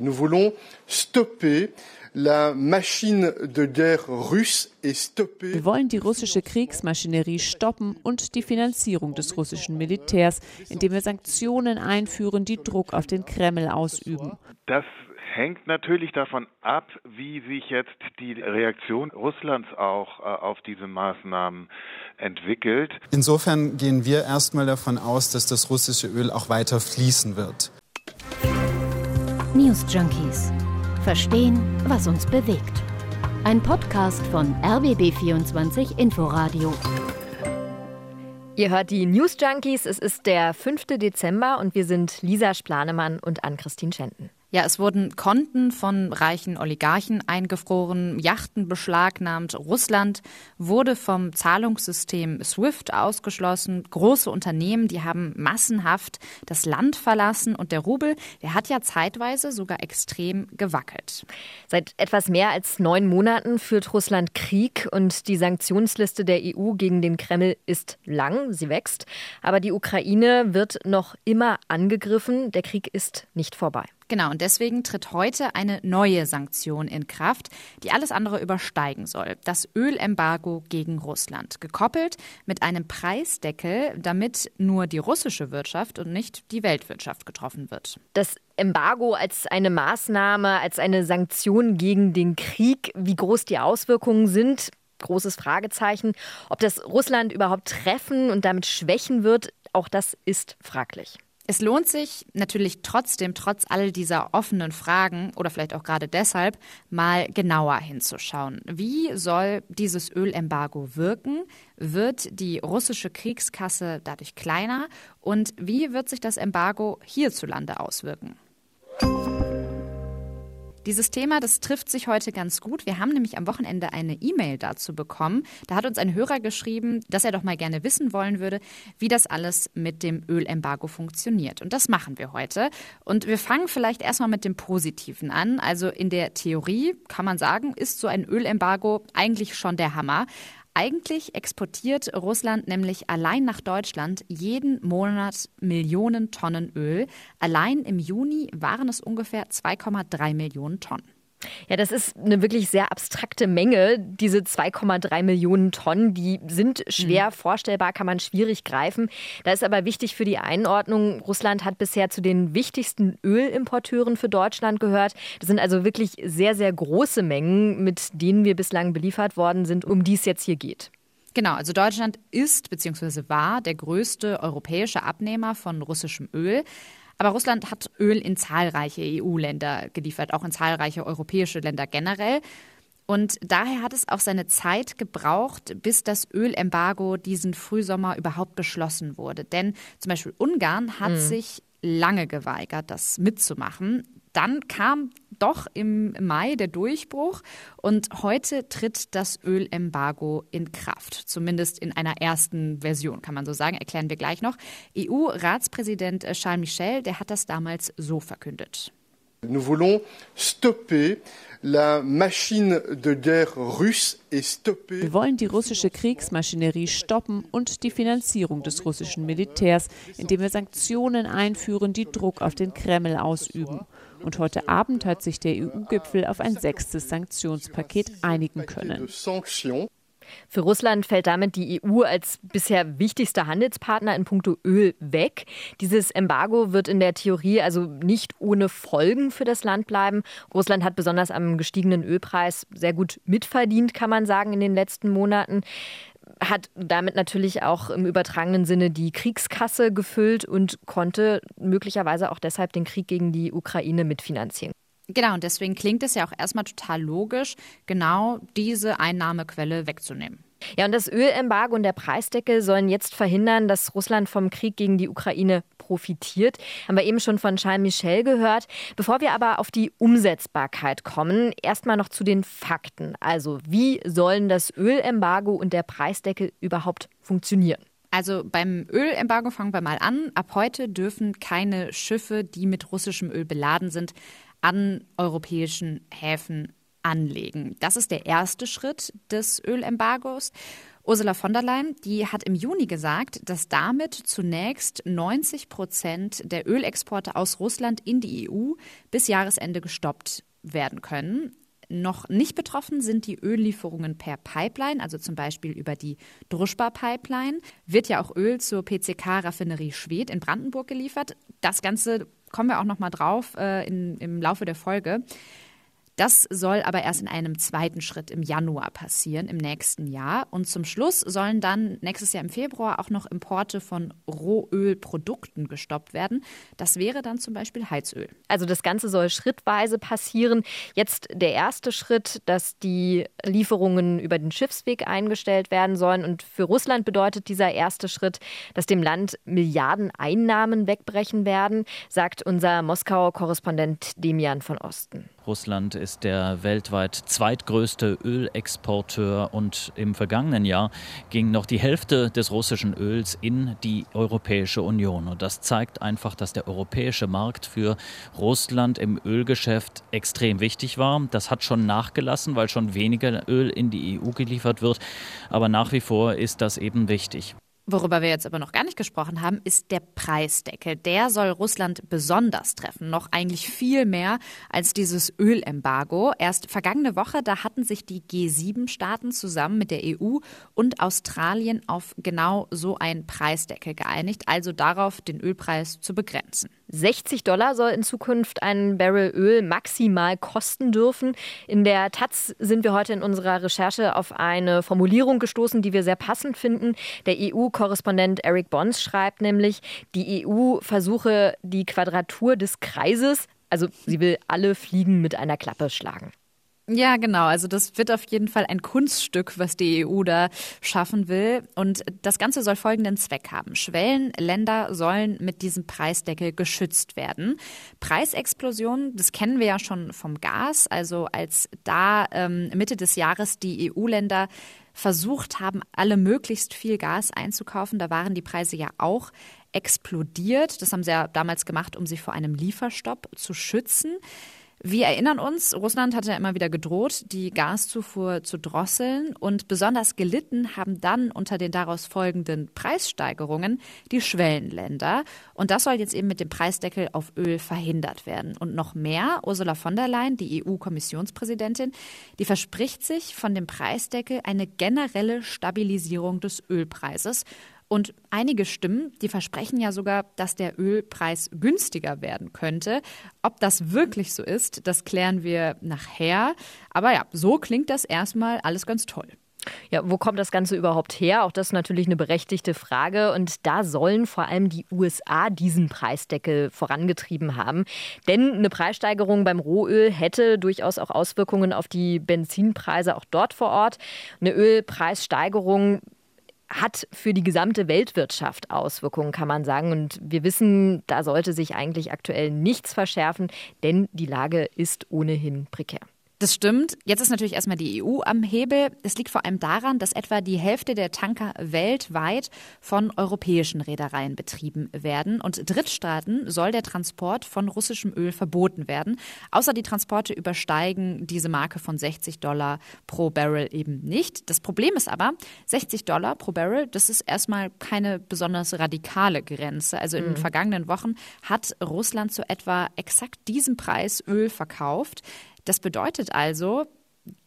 Nous voulons stopper la machine de guerre russe est stoppée. Wir wollen die russische Kriegsmaschinerie stoppen und die Finanzierung des russischen Militärs, indem wir Sanktionen einführen, die Druck auf den Kreml ausüben. Das hängt natürlich davon ab, wie sich jetzt die Reaktion Russlands auch äh, auf diese Maßnahmen entwickelt. Insofern gehen wir erstmal davon aus, dass das russische Öl auch weiter fließen wird. News Junkies. Verstehen, was uns bewegt. Ein Podcast von RBB24 Inforadio. Ihr hört die News Junkies. Es ist der 5. Dezember und wir sind Lisa Splanemann und Ann-Christine Schenten. Ja, es wurden Konten von reichen Oligarchen eingefroren, Yachten beschlagnahmt, Russland wurde vom Zahlungssystem SWIFT ausgeschlossen, große Unternehmen, die haben massenhaft das Land verlassen und der Rubel, der hat ja zeitweise sogar extrem gewackelt. Seit etwas mehr als neun Monaten führt Russland Krieg und die Sanktionsliste der EU gegen den Kreml ist lang, sie wächst, aber die Ukraine wird noch immer angegriffen, der Krieg ist nicht vorbei. Genau, und deswegen tritt heute eine neue Sanktion in Kraft, die alles andere übersteigen soll. Das Ölembargo gegen Russland. Gekoppelt mit einem Preisdeckel, damit nur die russische Wirtschaft und nicht die Weltwirtschaft getroffen wird. Das Embargo als eine Maßnahme, als eine Sanktion gegen den Krieg, wie groß die Auswirkungen sind, großes Fragezeichen. Ob das Russland überhaupt treffen und damit schwächen wird, auch das ist fraglich. Es lohnt sich natürlich trotzdem, trotz all dieser offenen Fragen oder vielleicht auch gerade deshalb, mal genauer hinzuschauen. Wie soll dieses Ölembargo wirken? Wird die russische Kriegskasse dadurch kleiner? Und wie wird sich das Embargo hierzulande auswirken? Dieses Thema, das trifft sich heute ganz gut. Wir haben nämlich am Wochenende eine E-Mail dazu bekommen. Da hat uns ein Hörer geschrieben, dass er doch mal gerne wissen wollen würde, wie das alles mit dem Ölembargo funktioniert. Und das machen wir heute. Und wir fangen vielleicht erstmal mit dem Positiven an. Also in der Theorie kann man sagen, ist so ein Ölembargo eigentlich schon der Hammer. Eigentlich exportiert Russland nämlich allein nach Deutschland jeden Monat Millionen Tonnen Öl. Allein im Juni waren es ungefähr 2,3 Millionen Tonnen. Ja, das ist eine wirklich sehr abstrakte Menge. Diese 2,3 Millionen Tonnen, die sind schwer mhm. vorstellbar, kann man schwierig greifen. Da ist aber wichtig für die Einordnung, Russland hat bisher zu den wichtigsten Ölimporteuren für Deutschland gehört. Das sind also wirklich sehr, sehr große Mengen, mit denen wir bislang beliefert worden sind, um die es jetzt hier geht. Genau, also Deutschland ist bzw. war der größte europäische Abnehmer von russischem Öl. Aber Russland hat Öl in zahlreiche EU-Länder geliefert, auch in zahlreiche europäische Länder generell. Und daher hat es auch seine Zeit gebraucht, bis das Ölembargo diesen Frühsommer überhaupt beschlossen wurde. Denn zum Beispiel Ungarn hat mhm. sich lange geweigert, das mitzumachen. Dann kam doch im Mai der Durchbruch und heute tritt das Ölembargo in Kraft. Zumindest in einer ersten Version, kann man so sagen. Erklären wir gleich noch. EU-Ratspräsident Charles Michel, der hat das damals so verkündet. Nous voulons stopper la machine de guerre russe et stopper. Wir wollen die russische Kriegsmaschinerie stoppen und die Finanzierung des russischen Militärs, indem wir Sanktionen einführen, die Druck auf den Kreml ausüben. Und heute Abend hat sich der EU-Gipfel auf ein sechstes Sanktionspaket einigen können. Für Russland fällt damit die EU als bisher wichtigster Handelspartner in puncto Öl weg. Dieses Embargo wird in der Theorie also nicht ohne Folgen für das Land bleiben. Russland hat besonders am gestiegenen Ölpreis sehr gut mitverdient, kann man sagen, in den letzten Monaten hat damit natürlich auch im übertragenen Sinne die Kriegskasse gefüllt und konnte möglicherweise auch deshalb den Krieg gegen die Ukraine mitfinanzieren. Genau, und deswegen klingt es ja auch erstmal total logisch, genau diese Einnahmequelle wegzunehmen. Ja, und das Ölembargo und der Preisdeckel sollen jetzt verhindern, dass Russland vom Krieg gegen die Ukraine profitiert. Haben wir eben schon von Charles Michel gehört. Bevor wir aber auf die Umsetzbarkeit kommen, erstmal noch zu den Fakten. Also, wie sollen das Ölembargo und der Preisdeckel überhaupt funktionieren? Also beim Ölembargo fangen wir mal an. Ab heute dürfen keine Schiffe, die mit russischem Öl beladen sind, an europäischen Häfen anlegen. Das ist der erste Schritt des Ölembargos. Ursula von der Leyen, die hat im Juni gesagt, dass damit zunächst 90 Prozent der Ölexporte aus Russland in die EU bis Jahresende gestoppt werden können. Noch nicht betroffen sind die Öllieferungen per Pipeline, also zum Beispiel über die Druschba-Pipeline. Wird ja auch Öl zur PCK-Raffinerie Schwedt in Brandenburg geliefert. Das Ganze kommen wir auch noch mal drauf äh, in, im Laufe der Folge. Das soll aber erst in einem zweiten Schritt im Januar passieren, im nächsten Jahr. Und zum Schluss sollen dann nächstes Jahr im Februar auch noch Importe von Rohölprodukten gestoppt werden. Das wäre dann zum Beispiel Heizöl. Also das Ganze soll schrittweise passieren. Jetzt der erste Schritt, dass die Lieferungen über den Schiffsweg eingestellt werden sollen. Und für Russland bedeutet dieser erste Schritt, dass dem Land Milliarden Einnahmen wegbrechen werden, sagt unser Moskauer Korrespondent Demian von Osten. Russland ist der weltweit zweitgrößte Ölexporteur und im vergangenen Jahr ging noch die Hälfte des russischen Öls in die Europäische Union. Und das zeigt einfach, dass der europäische Markt für Russland im Ölgeschäft extrem wichtig war. Das hat schon nachgelassen, weil schon weniger Öl in die EU geliefert wird. Aber nach wie vor ist das eben wichtig. Worüber wir jetzt aber noch gar nicht gesprochen haben, ist der Preisdeckel. Der soll Russland besonders treffen, noch eigentlich viel mehr als dieses Ölembargo. Erst vergangene Woche, da hatten sich die G7-Staaten zusammen mit der EU und Australien auf genau so einen Preisdeckel geeinigt, also darauf, den Ölpreis zu begrenzen. 60 Dollar soll in Zukunft ein Barrel Öl maximal kosten dürfen. In der Taz sind wir heute in unserer Recherche auf eine Formulierung gestoßen, die wir sehr passend finden. Der EU-Korrespondent Eric Bons schreibt nämlich, die EU versuche die Quadratur des Kreises, also sie will alle Fliegen mit einer Klappe schlagen. Ja, genau. Also das wird auf jeden Fall ein Kunststück, was die EU da schaffen will. Und das Ganze soll folgenden Zweck haben. Schwellenländer sollen mit diesem Preisdeckel geschützt werden. Preisexplosionen, das kennen wir ja schon vom Gas. Also als da ähm, Mitte des Jahres die EU-Länder versucht haben, alle möglichst viel Gas einzukaufen, da waren die Preise ja auch explodiert. Das haben sie ja damals gemacht, um sich vor einem Lieferstopp zu schützen. Wir erinnern uns, Russland hatte ja immer wieder gedroht, die Gaszufuhr zu drosseln und besonders gelitten haben dann unter den daraus folgenden Preissteigerungen die Schwellenländer. Und das soll jetzt eben mit dem Preisdeckel auf Öl verhindert werden. Und noch mehr, Ursula von der Leyen, die EU-Kommissionspräsidentin, die verspricht sich von dem Preisdeckel eine generelle Stabilisierung des Ölpreises. Und einige Stimmen, die versprechen ja sogar, dass der Ölpreis günstiger werden könnte. Ob das wirklich so ist, das klären wir nachher. Aber ja, so klingt das erstmal alles ganz toll. Ja, wo kommt das Ganze überhaupt her? Auch das ist natürlich eine berechtigte Frage. Und da sollen vor allem die USA diesen Preisdeckel vorangetrieben haben. Denn eine Preissteigerung beim Rohöl hätte durchaus auch Auswirkungen auf die Benzinpreise auch dort vor Ort. Eine Ölpreissteigerung hat für die gesamte Weltwirtschaft Auswirkungen, kann man sagen. Und wir wissen, da sollte sich eigentlich aktuell nichts verschärfen, denn die Lage ist ohnehin prekär. Das stimmt. Jetzt ist natürlich erstmal die EU am Hebel. Es liegt vor allem daran, dass etwa die Hälfte der Tanker weltweit von europäischen Reedereien betrieben werden. Und Drittstaaten soll der Transport von russischem Öl verboten werden. Außer die Transporte übersteigen diese Marke von 60 Dollar pro Barrel eben nicht. Das Problem ist aber, 60 Dollar pro Barrel, das ist erstmal keine besonders radikale Grenze. Also in den mhm. vergangenen Wochen hat Russland zu etwa exakt diesem Preis Öl verkauft. Das bedeutet also,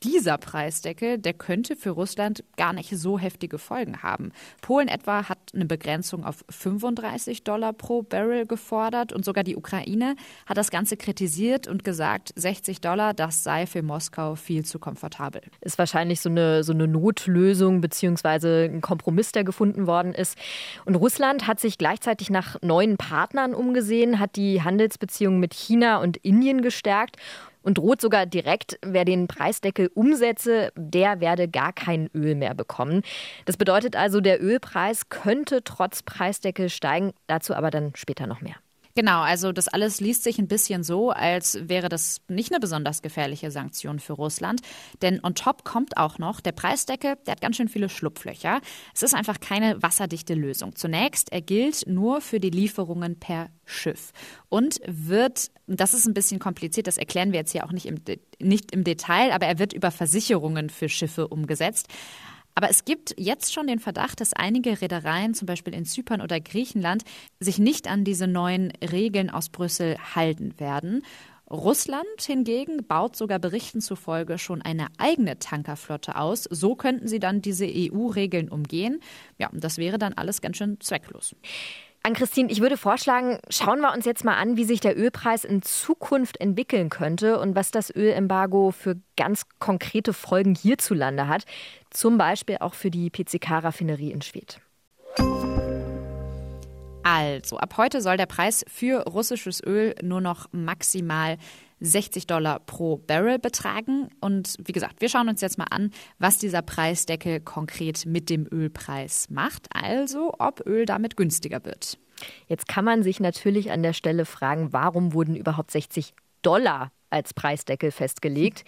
dieser Preisdeckel, der könnte für Russland gar nicht so heftige Folgen haben. Polen etwa hat eine Begrenzung auf 35 Dollar pro Barrel gefordert und sogar die Ukraine hat das Ganze kritisiert und gesagt, 60 Dollar, das sei für Moskau viel zu komfortabel. Ist wahrscheinlich so eine, so eine Notlösung beziehungsweise ein Kompromiss, der gefunden worden ist. Und Russland hat sich gleichzeitig nach neuen Partnern umgesehen, hat die Handelsbeziehungen mit China und Indien gestärkt und droht sogar direkt, wer den Preisdeckel umsetze, der werde gar kein Öl mehr bekommen. Das bedeutet also, der Ölpreis könnte trotz Preisdeckel steigen, dazu aber dann später noch mehr. Genau, also das alles liest sich ein bisschen so, als wäre das nicht eine besonders gefährliche Sanktion für Russland. Denn on top kommt auch noch der Preisdeckel, der hat ganz schön viele Schlupflöcher. Es ist einfach keine wasserdichte Lösung. Zunächst, er gilt nur für die Lieferungen per Schiff und wird, das ist ein bisschen kompliziert, das erklären wir jetzt hier auch nicht im, nicht im Detail, aber er wird über Versicherungen für Schiffe umgesetzt. Aber es gibt jetzt schon den Verdacht, dass einige Reedereien, zum Beispiel in Zypern oder Griechenland, sich nicht an diese neuen Regeln aus Brüssel halten werden. Russland hingegen baut sogar Berichten zufolge schon eine eigene Tankerflotte aus. So könnten sie dann diese EU-Regeln umgehen. Ja, das wäre dann alles ganz schön zwecklos. An Christine, ich würde vorschlagen, schauen wir uns jetzt mal an, wie sich der Ölpreis in Zukunft entwickeln könnte und was das Ölembargo für ganz konkrete Folgen hierzulande hat. Zum Beispiel auch für die PCK-Raffinerie in Schwedt. Also, ab heute soll der Preis für russisches Öl nur noch maximal 60 Dollar pro Barrel betragen. Und wie gesagt, wir schauen uns jetzt mal an, was dieser Preisdeckel konkret mit dem Ölpreis macht. Also, ob Öl damit günstiger wird. Jetzt kann man sich natürlich an der Stelle fragen, warum wurden überhaupt 60 Dollar als Preisdeckel festgelegt.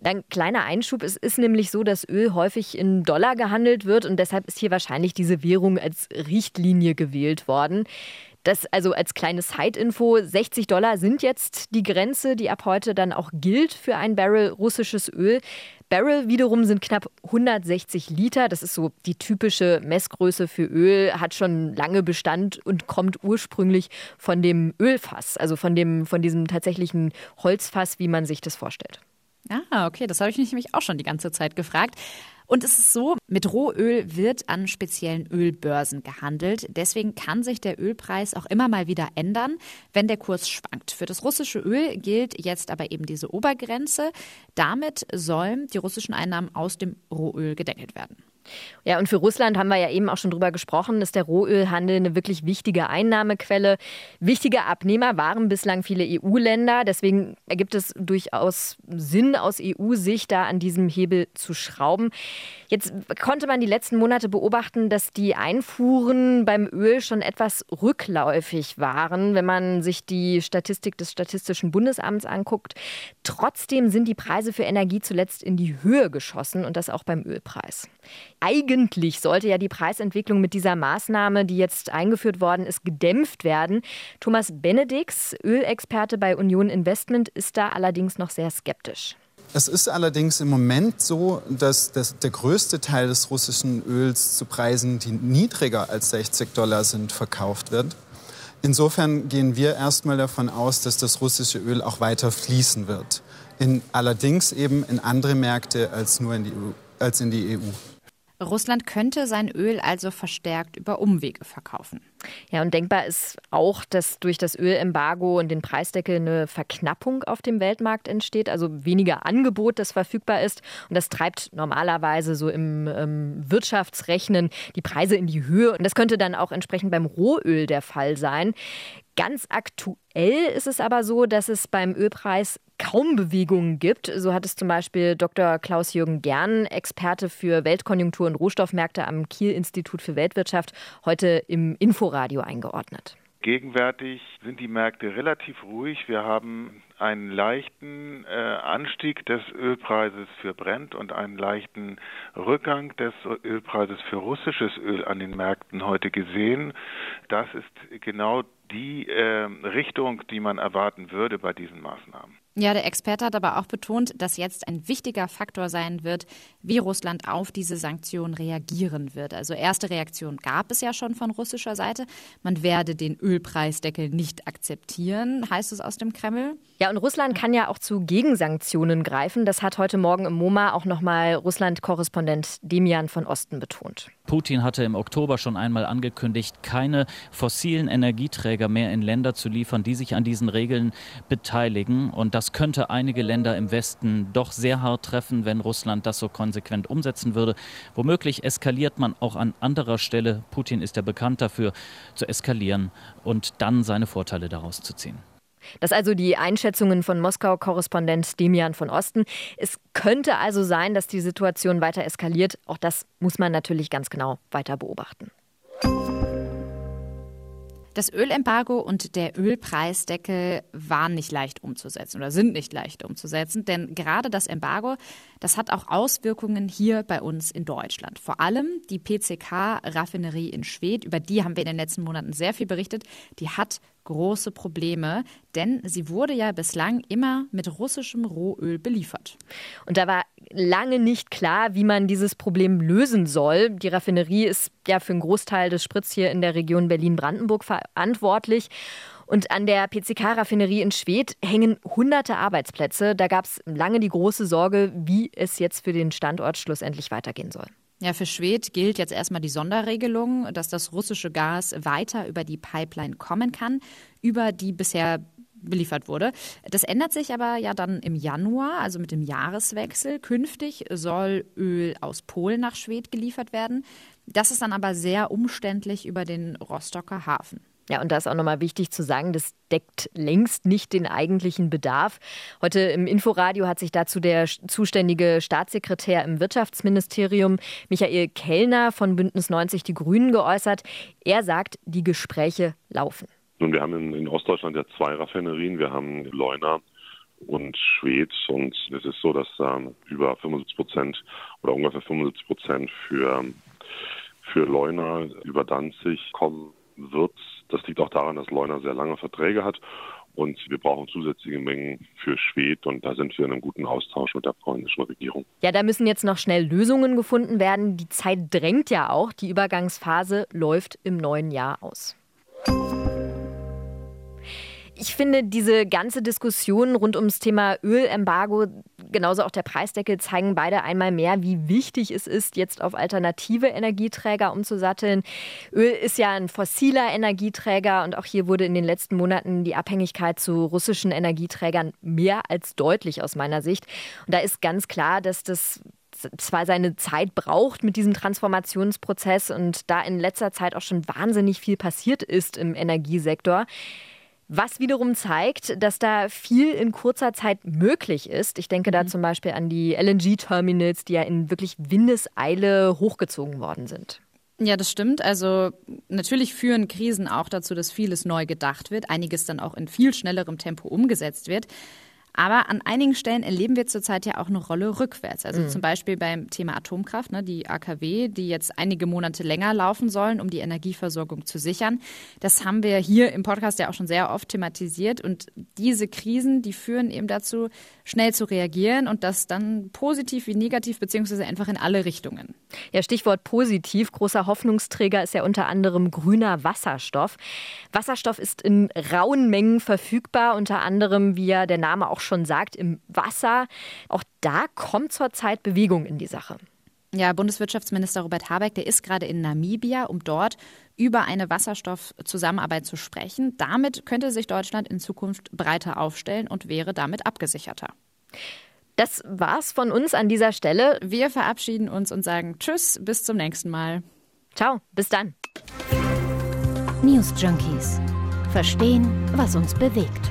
Dann kleiner Einschub, es ist nämlich so, dass Öl häufig in Dollar gehandelt wird und deshalb ist hier wahrscheinlich diese Währung als Richtlinie gewählt worden. Das also als kleine Side-Info, 60 Dollar sind jetzt die Grenze, die ab heute dann auch gilt für ein Barrel russisches Öl. Barrel wiederum sind knapp 160 Liter. Das ist so die typische Messgröße für Öl, hat schon lange Bestand und kommt ursprünglich von dem Ölfass, also von, dem, von diesem tatsächlichen Holzfass, wie man sich das vorstellt. Ah, okay, das habe ich mich nämlich auch schon die ganze Zeit gefragt. Und es ist so, mit Rohöl wird an speziellen Ölbörsen gehandelt. Deswegen kann sich der Ölpreis auch immer mal wieder ändern, wenn der Kurs schwankt. Für das russische Öl gilt jetzt aber eben diese Obergrenze. Damit sollen die russischen Einnahmen aus dem Rohöl gedeckelt werden. Ja, und für Russland haben wir ja eben auch schon drüber gesprochen, ist der Rohölhandel eine wirklich wichtige Einnahmequelle. Wichtige Abnehmer waren bislang viele EU-Länder. Deswegen ergibt es durchaus Sinn aus EU-Sicht, da an diesem Hebel zu schrauben. Jetzt konnte man die letzten Monate beobachten, dass die Einfuhren beim Öl schon etwas rückläufig waren, wenn man sich die Statistik des Statistischen Bundesamts anguckt. Trotzdem sind die Preise für Energie zuletzt in die Höhe geschossen und das auch beim Ölpreis. Eigentlich sollte ja die Preisentwicklung mit dieser Maßnahme, die jetzt eingeführt worden ist, gedämpft werden. Thomas Benedix, Ölexperte bei Union Investment, ist da allerdings noch sehr skeptisch. Es ist allerdings im Moment so, dass das, der größte Teil des russischen Öls zu Preisen, die niedriger als 60 Dollar sind, verkauft wird. Insofern gehen wir erstmal davon aus, dass das russische Öl auch weiter fließen wird. In, allerdings eben in andere Märkte als nur in die EU, als in die EU. Russland könnte sein Öl also verstärkt über Umwege verkaufen. Ja, und denkbar ist auch, dass durch das Ölembargo und den Preisdeckel eine Verknappung auf dem Weltmarkt entsteht, also weniger Angebot, das verfügbar ist. Und das treibt normalerweise so im ähm, Wirtschaftsrechnen die Preise in die Höhe. Und das könnte dann auch entsprechend beim Rohöl der Fall sein. Ganz aktuell ist es aber so, dass es beim Ölpreis kaum Bewegungen gibt. So hat es zum Beispiel Dr. Klaus-Jürgen Gern, Experte für Weltkonjunktur und Rohstoffmärkte am Kiel-Institut für Weltwirtschaft, heute im Inforadio eingeordnet. Gegenwärtig sind die Märkte relativ ruhig. Wir haben einen leichten äh, Anstieg des Ölpreises für Brent und einen leichten Rückgang des Ölpreises für russisches Öl an den Märkten heute gesehen. Das ist genau die äh, Richtung, die man erwarten würde bei diesen Maßnahmen. Ja, der Experte hat aber auch betont, dass jetzt ein wichtiger Faktor sein wird, wie Russland auf diese Sanktionen reagieren wird. Also erste Reaktion gab es ja schon von russischer Seite. Man werde den Ölpreisdeckel nicht akzeptieren, heißt es aus dem Kreml. Ja, und Russland kann ja auch zu Gegensanktionen greifen. Das hat heute Morgen im MoMA auch nochmal Russland-Korrespondent Demian von Osten betont. Putin hatte im Oktober schon einmal angekündigt, keine fossilen Energieträger mehr in Länder zu liefern, die sich an diesen Regeln beteiligen. Und das könnte einige Länder im Westen doch sehr hart treffen, wenn Russland das so konsequent umsetzen würde. Womöglich eskaliert man auch an anderer Stelle. Putin ist ja bekannt dafür, zu eskalieren und dann seine Vorteile daraus zu ziehen. Das also die Einschätzungen von Moskau-Korrespondent Demian von Osten. Es könnte also sein, dass die Situation weiter eskaliert. Auch das muss man natürlich ganz genau weiter beobachten. Das Ölembargo und der Ölpreisdeckel waren nicht leicht umzusetzen oder sind nicht leicht umzusetzen, denn gerade das Embargo, das hat auch Auswirkungen hier bei uns in Deutschland. Vor allem die PCK-Raffinerie in Schwedt, über die haben wir in den letzten Monaten sehr viel berichtet, die hat große Probleme, denn sie wurde ja bislang immer mit russischem Rohöl beliefert. Und da war lange nicht klar, wie man dieses Problem lösen soll. Die Raffinerie ist ja für einen Großteil des Spritz hier in der Region Berlin-Brandenburg verantwortlich. Und an der PCK-Raffinerie in Schwedt hängen hunderte Arbeitsplätze. Da gab es lange die große Sorge, wie es jetzt für den Standort schlussendlich weitergehen soll. Ja, für Schwedt gilt jetzt erstmal die Sonderregelung, dass das russische Gas weiter über die Pipeline kommen kann, über die bisher beliefert wurde. Das ändert sich aber ja dann im Januar, also mit dem Jahreswechsel. Künftig soll Öl aus Polen nach Schwedt geliefert werden. Das ist dann aber sehr umständlich über den Rostocker Hafen. Ja, und da ist auch nochmal wichtig zu sagen, das deckt längst nicht den eigentlichen Bedarf. Heute im Inforadio hat sich dazu der zuständige Staatssekretär im Wirtschaftsministerium, Michael Kellner von Bündnis 90 Die Grünen, geäußert. Er sagt, die Gespräche laufen. Nun, wir haben in, in Ostdeutschland ja zwei Raffinerien. Wir haben Leuna und Schwedt. Und es ist so, dass ähm, über 75 Prozent oder ungefähr 75 Prozent für, für Leuna über Danzig kommen wird. Das liegt auch daran, dass Leuna sehr lange Verträge hat und wir brauchen zusätzliche Mengen für Schwed und da sind wir in einem guten Austausch mit der polnischen Regierung. Ja, da müssen jetzt noch schnell Lösungen gefunden werden. Die Zeit drängt ja auch. Die Übergangsphase läuft im neuen Jahr aus ich finde, diese ganze Diskussion rund ums Thema Ölembargo, genauso auch der Preisdeckel, zeigen beide einmal mehr, wie wichtig es ist, jetzt auf alternative Energieträger umzusatteln. Öl ist ja ein fossiler Energieträger und auch hier wurde in den letzten Monaten die Abhängigkeit zu russischen Energieträgern mehr als deutlich aus meiner Sicht. Und da ist ganz klar, dass das zwar seine Zeit braucht mit diesem Transformationsprozess und da in letzter Zeit auch schon wahnsinnig viel passiert ist im Energiesektor. Was wiederum zeigt, dass da viel in kurzer Zeit möglich ist. Ich denke da mhm. zum Beispiel an die LNG-Terminals, die ja in wirklich Windeseile hochgezogen worden sind. Ja, das stimmt. Also natürlich führen Krisen auch dazu, dass vieles neu gedacht wird, einiges dann auch in viel schnellerem Tempo umgesetzt wird. Aber an einigen Stellen erleben wir zurzeit ja auch eine Rolle rückwärts. Also mhm. zum Beispiel beim Thema Atomkraft, ne, die AKW, die jetzt einige Monate länger laufen sollen, um die Energieversorgung zu sichern. Das haben wir hier im Podcast ja auch schon sehr oft thematisiert. Und diese Krisen, die führen eben dazu, schnell zu reagieren und das dann positiv wie negativ, beziehungsweise einfach in alle Richtungen. Ja, Stichwort positiv. Großer Hoffnungsträger ist ja unter anderem grüner Wasserstoff. Wasserstoff ist in rauen Mengen verfügbar, unter anderem, wie ja der Name auch schon sagt, im Wasser. Auch da kommt zurzeit Bewegung in die Sache. Ja, Bundeswirtschaftsminister Robert Habeck, der ist gerade in Namibia, um dort über eine Wasserstoffzusammenarbeit zu sprechen. Damit könnte sich Deutschland in Zukunft breiter aufstellen und wäre damit abgesicherter. Das war's von uns an dieser Stelle. Wir verabschieden uns und sagen Tschüss, bis zum nächsten Mal. Ciao, bis dann. News Junkies. Verstehen, was uns bewegt.